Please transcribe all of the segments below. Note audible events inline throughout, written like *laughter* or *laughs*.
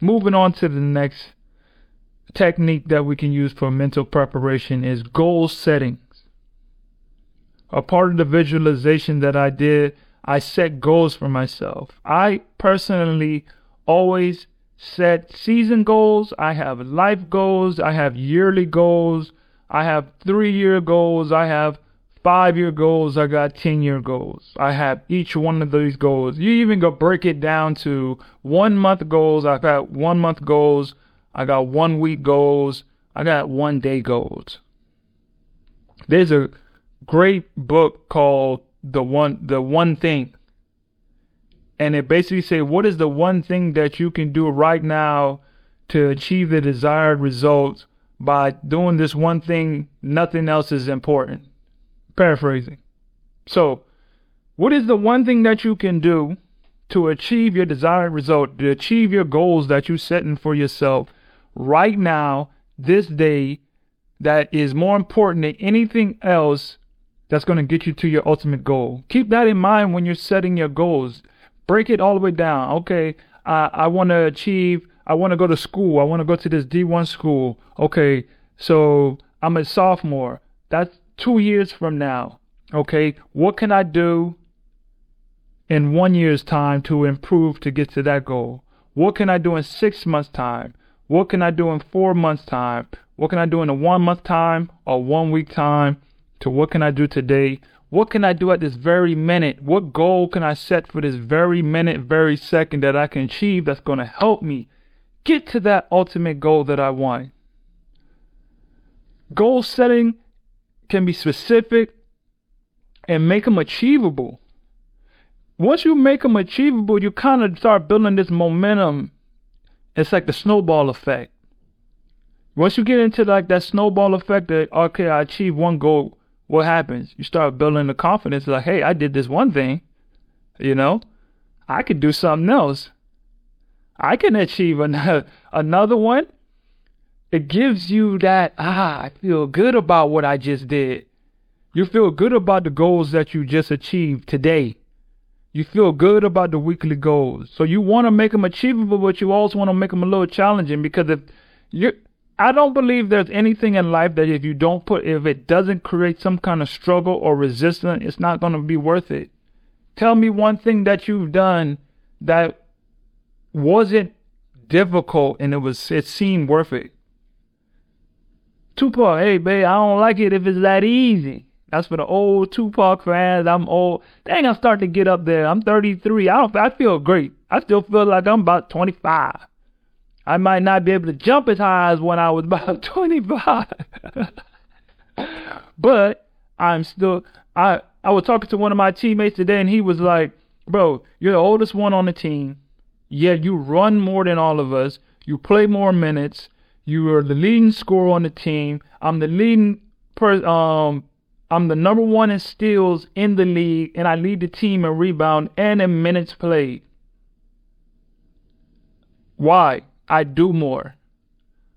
moving on to the next technique that we can use for mental preparation is goal settings. A part of the visualization that I did, I set goals for myself. I personally always set season goals. I have life goals. I have yearly goals. I have three year goals. I have five year goals. I got 10 year goals. I have each one of these goals. You even go break it down to one month goals. I've got one month goals. I got one week goals. I got one day goals. There's a great book called the one the one thing and it basically say what is the one thing that you can do right now to achieve the desired results by doing this one thing nothing else is important paraphrasing so what is the one thing that you can do to achieve your desired result to achieve your goals that you're setting for yourself right now this day that is more important than anything else that's going to get you to your ultimate goal keep that in mind when you're setting your goals break it all the way down. Okay, I I want to achieve. I want to go to school. I want to go to this D1 school. Okay, so I'm a sophomore. That's two years from now. Okay, what can I do in one year's time to improve to get to that goal? What can I do in six months' time? What can I do in four months' time? What can I do in a one month time or one week time? To what can I do today? What can I do at this very minute? What goal can I set for this very minute, very second that I can achieve that's going to help me get to that ultimate goal that I want? Goal setting can be specific and make them achievable. Once you make them achievable, you kind of start building this momentum. It's like the snowball effect. Once you get into like that snowball effect that okay, I achieved one goal, what happens? You start building the confidence like, hey, I did this one thing, you know, I could do something else. I can achieve another, *laughs* another one. It gives you that, ah, I feel good about what I just did. You feel good about the goals that you just achieved today. You feel good about the weekly goals. So you want to make them achievable, but you also want to make them a little challenging because if you're, I don't believe there's anything in life that if you don't put, if it doesn't create some kind of struggle or resistance, it's not going to be worth it. Tell me one thing that you've done that wasn't difficult and it was, it seemed worth it. Tupac, hey, babe, I don't like it if it's that easy. That's for the old Tupac fans. I'm old. Dang, I'm starting to get up there. I'm 33. I don't, I feel great. I still feel like I'm about 25. I might not be able to jump as high as when I was *laughs* about 25. *laughs* but I'm still I I was talking to one of my teammates today and he was like, "Bro, you're the oldest one on the team. Yeah, you run more than all of us. You play more minutes. You are the leading scorer on the team. I'm the leading per um I'm the number one in steals in the league, and I lead the team in rebound and in minutes played. Why? I do more.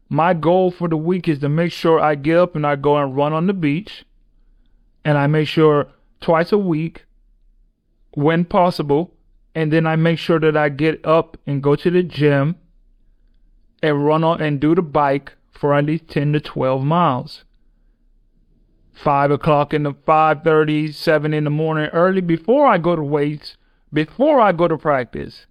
My goal for the week is to make sure I get up and I go and run on the beach. And I make sure twice a week, when possible. And then I make sure that I get up and go to the gym and run on and do the bike for at least 10 to 12 miles. 5 o'clock in the 5.30, 7 in the morning, early before I go to weights, before I go to practice.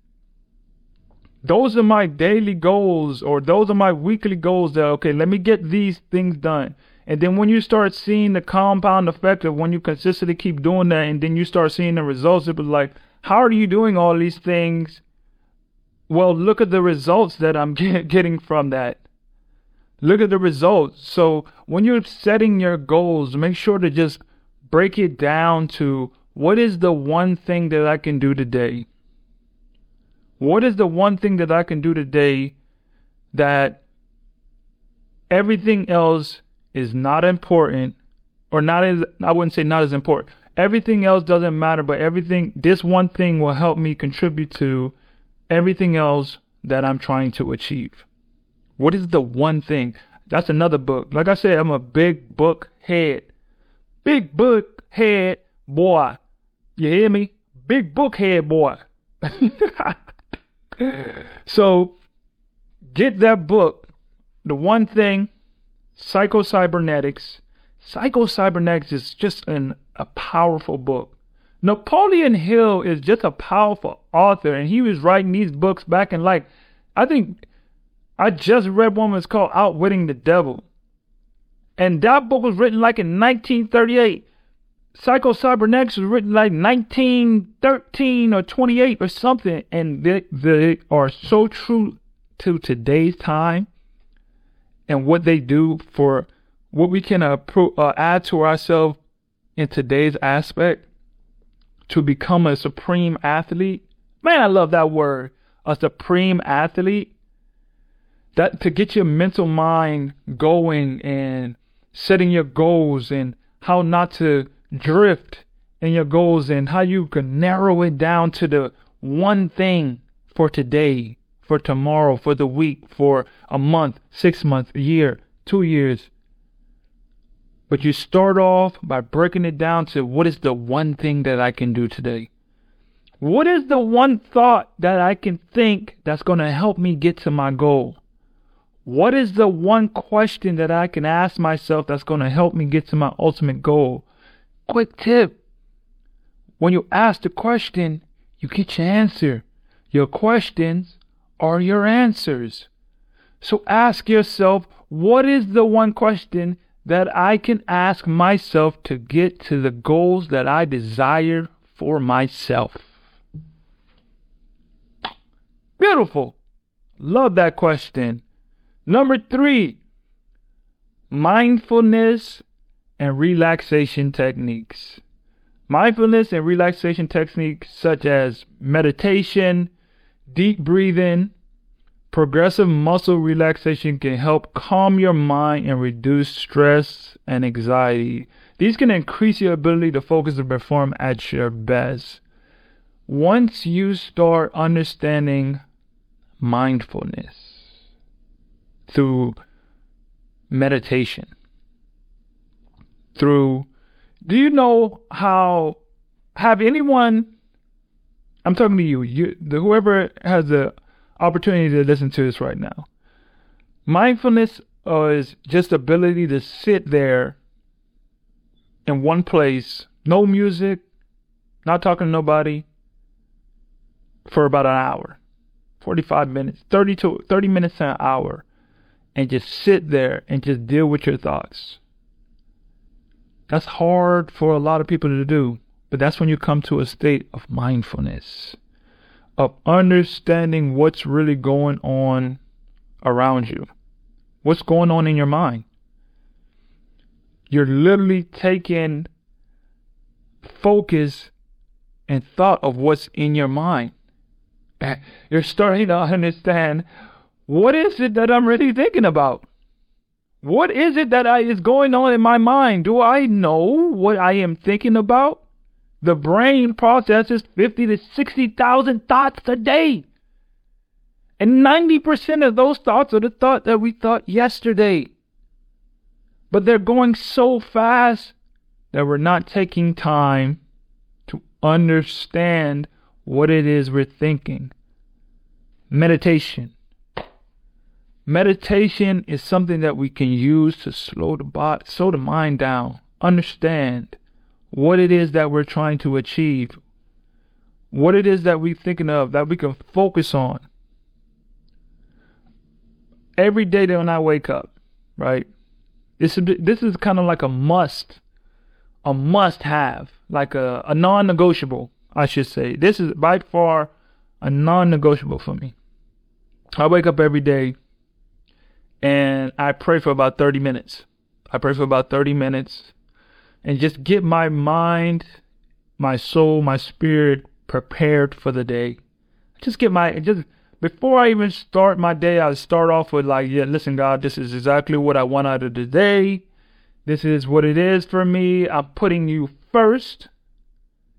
Those are my daily goals or those are my weekly goals that okay let me get these things done. And then when you start seeing the compound effect of when you consistently keep doing that and then you start seeing the results it was like how are you doing all these things well look at the results that i'm *laughs* get, getting from that. Look at the results. So when you're setting your goals make sure to just break it down to what is the one thing that i can do today? What is the one thing that I can do today that everything else is not important or not as I wouldn't say not as important. Everything else doesn't matter, but everything this one thing will help me contribute to everything else that I'm trying to achieve. What is the one thing? That's another book. Like I said, I'm a big book head. Big book head boy. You hear me? Big book head boy. *laughs* so get that book, The One Thing, Psycho-Cybernetics. Psycho-Cybernetics is just an, a powerful book. Napoleon Hill is just a powerful author, and he was writing these books back in like, I think I just read one was called Outwitting the Devil. And that book was written like in 1938. Psycho-Cybernetics was written like 1913 or 28 or something. And they, they are so true to today's time and what they do for what we can uh, pro, uh, add to ourselves in today's aspect to become a supreme athlete. Man, I love that word. A supreme athlete. That to get your mental mind going and setting your goals and how not to drift in your goals and how you can narrow it down to the one thing for today, for tomorrow, for the week, for a month, six months, a year, two years. But you start off by breaking it down to what is the one thing that I can do today? What is the one thought that I can think that's going to help me get to my goal? What is the one question that I can ask myself that's going to help me get to my ultimate goal? Quick tip. When you ask the question, you get your answer. Your questions are your answers. So ask yourself, what is the one question that I can ask myself to get to the goals that I desire for myself? Beautiful. Love that question. Number three, mindfulness and relaxation techniques. Mindfulness and relaxation techniques such as meditation, deep breathing, progressive muscle relaxation can help calm your mind and reduce stress and anxiety. These can increase your ability to focus and perform at your best. Once you start understanding mindfulness through meditation, through, do you know how, have anyone, I'm talking to you, you the, whoever has the opportunity to listen to this right now. Mindfulness is just ability to sit there in one place, no music, not talking to nobody, for about an hour, 45 minutes, 30 to 30 minutes to an hour, and just sit there and just deal with your thoughts. That's hard for a lot of people to do, but that's when you come to a state of mindfulness, of understanding what's really going on around you, what's going on in your mind. You're literally taking focus and thought of what's in your mind. You're starting to understand what is it that I'm really thinking about? What is it that I, is going on in my mind? Do I know what I am thinking about? The brain processes 50 to 60,000 thoughts a day. And 90% of those thoughts are the thought that we thought yesterday. But they're going so fast that we're not taking time to understand what it is we're thinking. Meditation. Meditation is something that we can use to slow the body, slow the mind down, understand what it is that we're trying to achieve, what it is that we're thinking of that we can focus on. Every day when I wake up, right? This is this is kind of like a must, a must have, like a, a non-negotiable, I should say. This is by far a non-negotiable for me. I wake up every day and I pray for about 30 minutes. I pray for about 30 minutes and just get my mind, my soul, my spirit prepared for the day. Just get my, just before I even start my day, I start off with like, yeah, listen, God, this is exactly what I want out of the day. This is what it is for me. I'm putting you first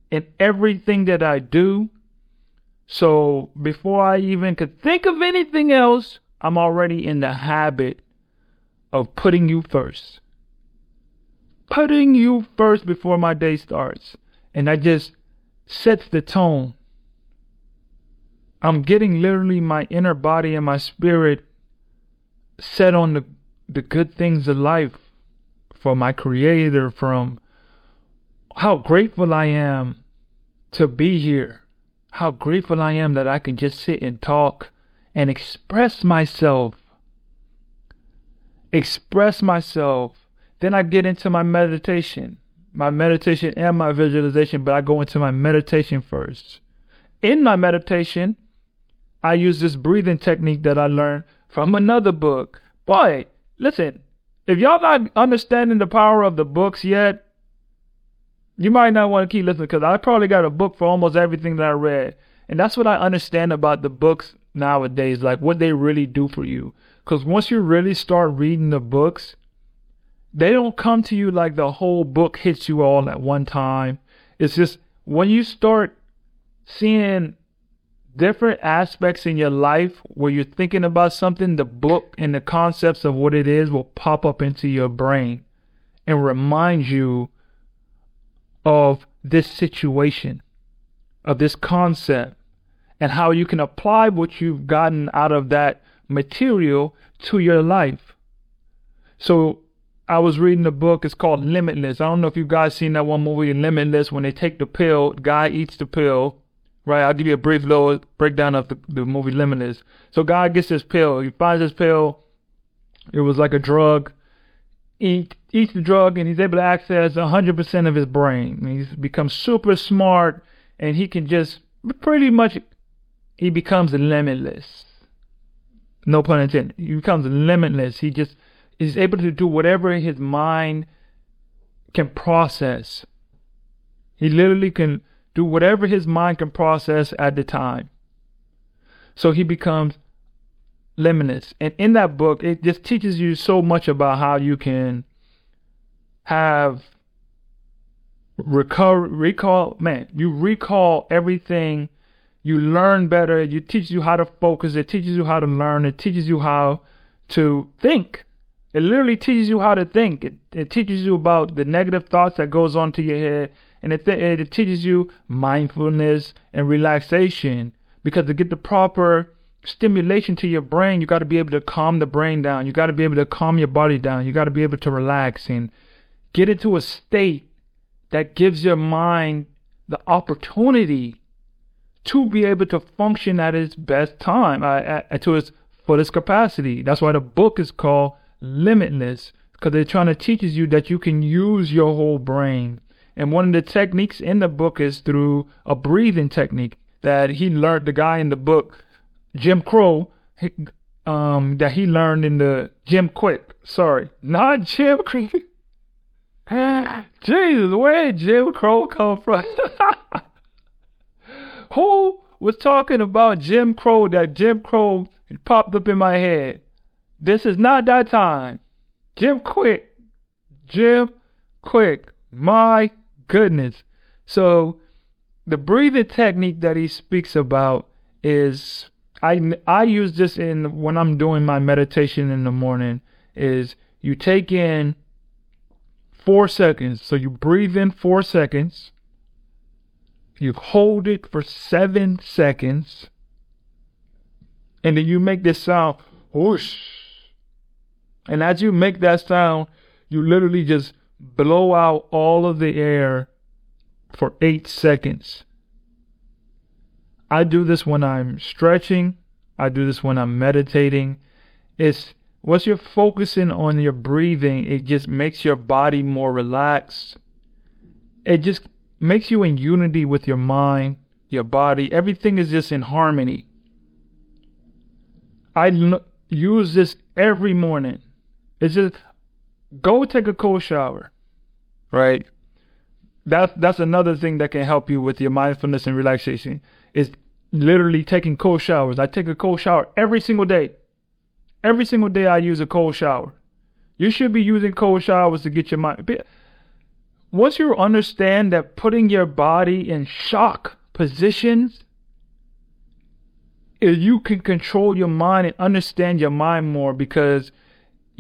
in everything that I do. So before I even could think of anything else, I'm already in the habit of putting you first. Putting you first before my day starts. And that just sets the tone. I'm getting literally my inner body and my spirit set on the the good things of life for my creator from how grateful I am to be here. How grateful I am that I can just sit and talk and express myself. Express myself. Then I get into my meditation. My meditation and my visualization, but I go into my meditation first. In my meditation, I use this breathing technique that I learned from another book. Boy, listen, if y'all not understanding the power of the books yet, you might not want to keep listening because I probably got a book for almost everything that I read. And that's what I understand about the books nowadays, like what they really do for you. Because once you really start reading the books, they don't come to you like the whole book hits you all at one time. It's just when you start seeing different aspects in your life where you're thinking about something, the book and the concepts of what it is will pop up into your brain and remind you of this situation, of this concept, and how you can apply what you've gotten out of that material to your life. So I was reading a book, it's called Limitless. I don't know if you guys seen that one movie, Limitless, when they take the pill, guy eats the pill, Right, I'll give you a brief little breakdown of the, the movie Limitless. So guy gets this pill. He finds this pill. It was like a drug. He eats the drug and he's able to access 100% of his brain. He's become super smart and he can just pretty much, he becomes limitless. No pun intended. He becomes limitless. He just is able to do whatever his mind can process. He literally can do whatever his mind can process at the time. So he becomes limitless. And in that book, it just teaches you so much about how you can have recall, recall, man, you recall everything. You learn better. It teaches you how to focus. It teaches you how to learn. It teaches you how to think. It literally teaches you how to think. It, it teaches you about the negative thoughts that goes on to your head and it, th- it teaches you mindfulness and relaxation because to get the proper stimulation to your brain, you got to be able to calm the brain down. You got to be able to calm your body down. You got to be able to relax and get into a state that gives your mind the opportunity to be able to function at its best time, uh, at, to its fullest capacity. That's why the book is called Limitless because they're trying to teach you that you can use your whole brain and one of the techniques in the book is through a breathing technique that he learned. The guy in the book, Jim Crow, he, um, that he learned in the Jim Kwik. Sorry, not Jim Crow. *laughs* Jesus, where did Jim Crow come from? *laughs* Who was talking about Jim Crow? That Jim Crow popped up in my head. This is not that time. Jim Kwik. Jim Kwik. My goodness. So the breathing technique that he speaks about is I I use this in when I'm doing my meditation in the morning is you take in 4 seconds. So you breathe in 4 seconds. You hold it for 7 seconds. And then you make this sound whoosh. And as you make that sound, you literally just blow out all of the air for eight seconds. I do this when I'm stretching. I do this when I'm meditating. It's once you're focusing on your breathing, it just makes your body more relaxed. It just makes you in unity with your mind, your body. Everything is just in harmony. I use this every morning. It's just go take a cold shower, right? That's that's another thing that can help you with your mindfulness and relaxation is literally taking cold showers. I take a cold shower every single day. Every single day I use a cold shower. You should be using cold showers to get your mind. Once you understand that putting your body in shock positions, if you can control your mind and understand your mind more because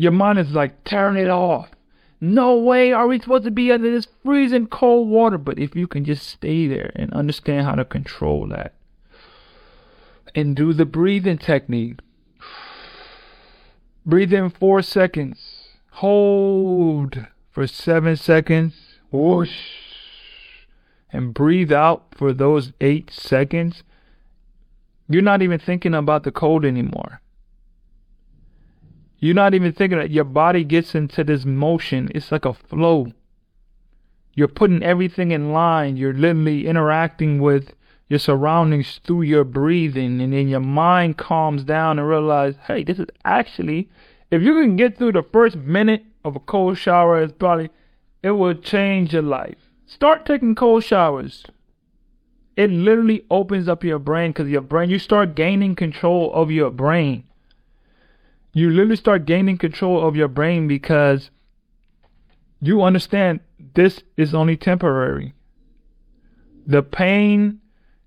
your mind is like tearing it off. No way are we supposed to be under this freezing cold water. But if you can just stay there and understand how to control that and do the breathing technique, Breathe in four seconds. Hold for seven seconds. Whoosh. And breathe out for those eight seconds. You're not even thinking about the cold anymore. You're not even thinking that your body gets into this motion. It's like a flow. You're putting everything in line. You're literally interacting with your surroundings through your breathing, and then your mind calms down and realize, hey, this is actually, if you can get through the first minute of a cold shower, it's probably, it will change your life. Start taking cold showers. It literally opens up your brain because your brain, you start gaining control of your brain. You literally start gaining control of your brain because you understand this is only temporary. The pain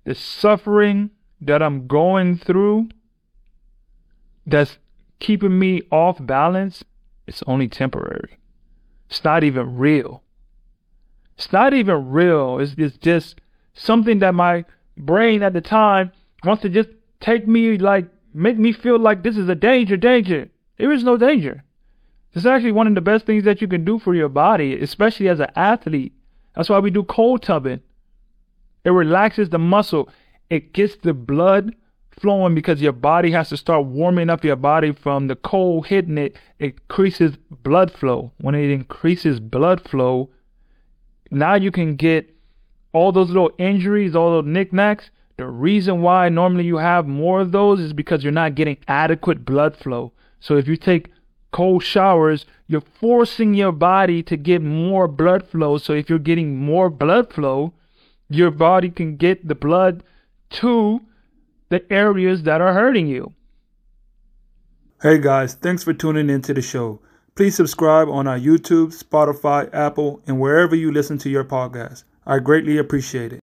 the suffering that I'm going through that's keeping me off balance, it's only temporary. It's not even real. It's not even real. It's, it's just something that my brain at the time wants to just take me like, make me feel like this is a danger, danger. There is no danger. It's actually one of the best things that you can do for your body, especially as an athlete. That's why we do cold tubbing. It relaxes the muscle. It gets the blood flowing because your body has to start warming up your body from the cold hitting it. It increases blood flow. When it increases blood flow, now you can get all those little injuries, all those knickknacks. The reason why normally you have more of those is because you're not getting adequate blood flow. So if you take cold showers, you're forcing your body to get more blood flow. So if you're getting more blood flow, your body can get the blood to the areas that are hurting you. Hey guys, thanks for tuning into the show. Please subscribe on our YouTube, Spotify, Apple, and wherever you listen to your podcast. I greatly appreciate it.